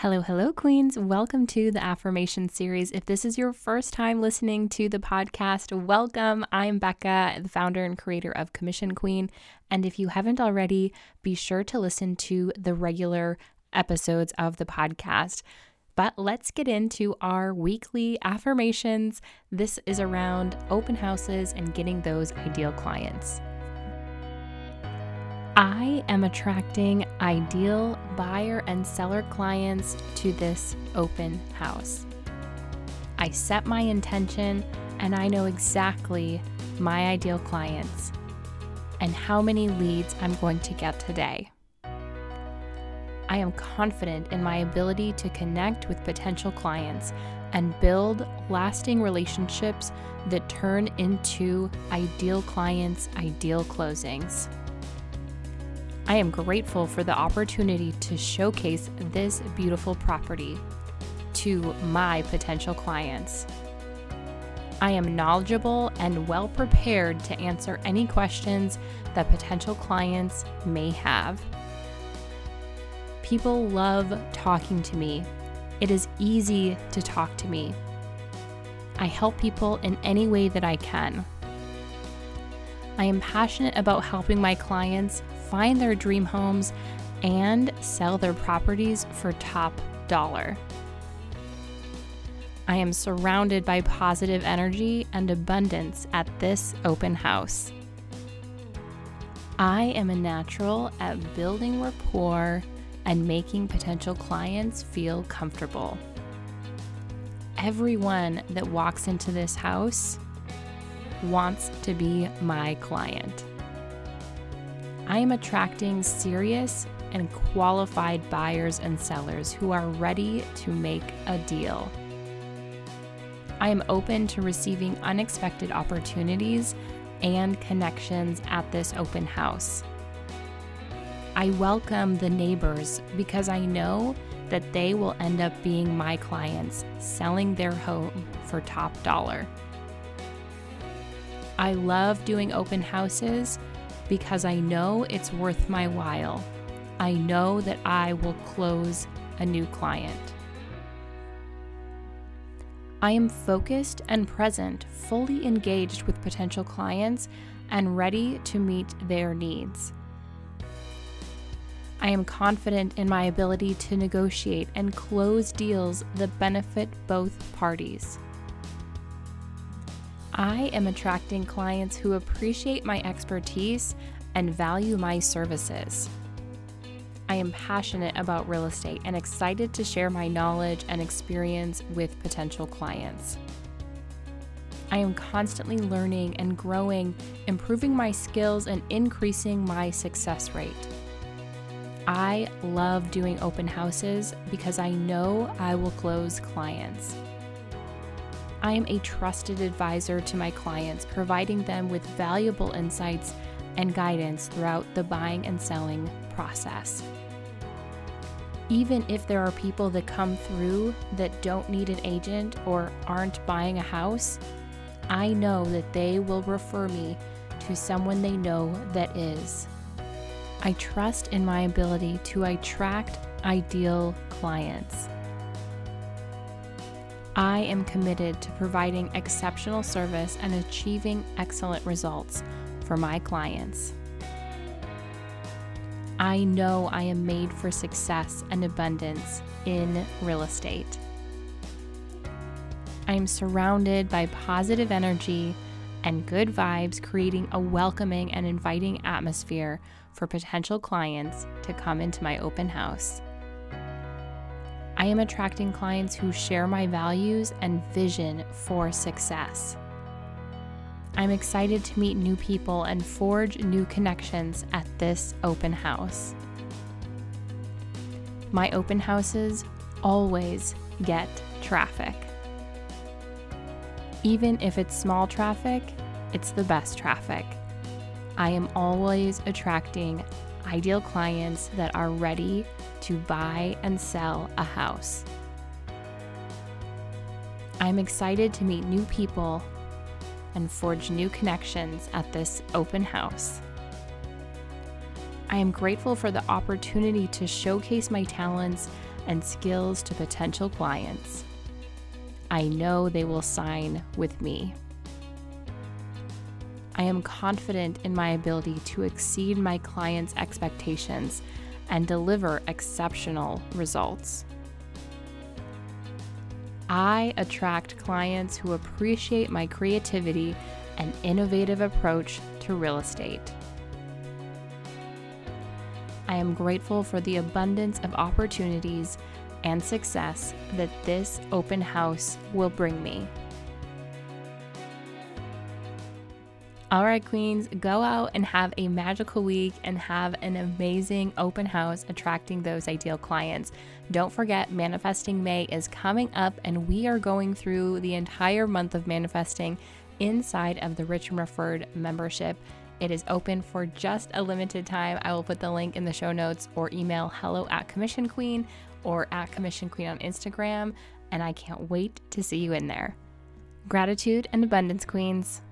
Hello, hello, Queens. Welcome to the affirmation series. If this is your first time listening to the podcast, welcome. I'm Becca, the founder and creator of Commission Queen. And if you haven't already, be sure to listen to the regular episodes of the podcast. But let's get into our weekly affirmations. This is around open houses and getting those ideal clients. I am attracting ideal buyer and seller clients to this open house. I set my intention and I know exactly my ideal clients and how many leads I'm going to get today. I am confident in my ability to connect with potential clients and build lasting relationships that turn into ideal clients' ideal closings. I am grateful for the opportunity to showcase this beautiful property to my potential clients. I am knowledgeable and well prepared to answer any questions that potential clients may have. People love talking to me. It is easy to talk to me. I help people in any way that I can. I am passionate about helping my clients find their dream homes and sell their properties for top dollar. I am surrounded by positive energy and abundance at this open house. I am a natural at building rapport and making potential clients feel comfortable. Everyone that walks into this house wants to be my client. I am attracting serious and qualified buyers and sellers who are ready to make a deal. I am open to receiving unexpected opportunities and connections at this open house. I welcome the neighbors because I know that they will end up being my clients selling their home for top dollar. I love doing open houses because I know it's worth my while. I know that I will close a new client. I am focused and present, fully engaged with potential clients, and ready to meet their needs. I am confident in my ability to negotiate and close deals that benefit both parties. I am attracting clients who appreciate my expertise and value my services. I am passionate about real estate and excited to share my knowledge and experience with potential clients. I am constantly learning and growing, improving my skills, and increasing my success rate. I love doing open houses because I know I will close clients. I am a trusted advisor to my clients, providing them with valuable insights and guidance throughout the buying and selling process. Even if there are people that come through that don't need an agent or aren't buying a house, I know that they will refer me to someone they know that is. I trust in my ability to attract ideal clients. I am committed to providing exceptional service and achieving excellent results for my clients. I know I am made for success and abundance in real estate. I am surrounded by positive energy and good vibes, creating a welcoming and inviting atmosphere for potential clients to come into my open house. I am attracting clients who share my values and vision for success. I'm excited to meet new people and forge new connections at this open house. My open houses always get traffic. Even if it's small traffic, it's the best traffic. I am always attracting ideal clients that are ready to buy and sell a house. I'm excited to meet new people and forge new connections at this open house. I am grateful for the opportunity to showcase my talents and skills to potential clients. I know they will sign with me. I am confident in my ability to exceed my clients' expectations and deliver exceptional results. I attract clients who appreciate my creativity and innovative approach to real estate. I am grateful for the abundance of opportunities and success that this open house will bring me. All right, Queens, go out and have a magical week and have an amazing open house attracting those ideal clients. Don't forget, Manifesting May is coming up, and we are going through the entire month of manifesting inside of the Rich and Referred membership. It is open for just a limited time. I will put the link in the show notes or email hello at Commission Queen or at Commission Queen on Instagram. And I can't wait to see you in there. Gratitude and abundance, Queens.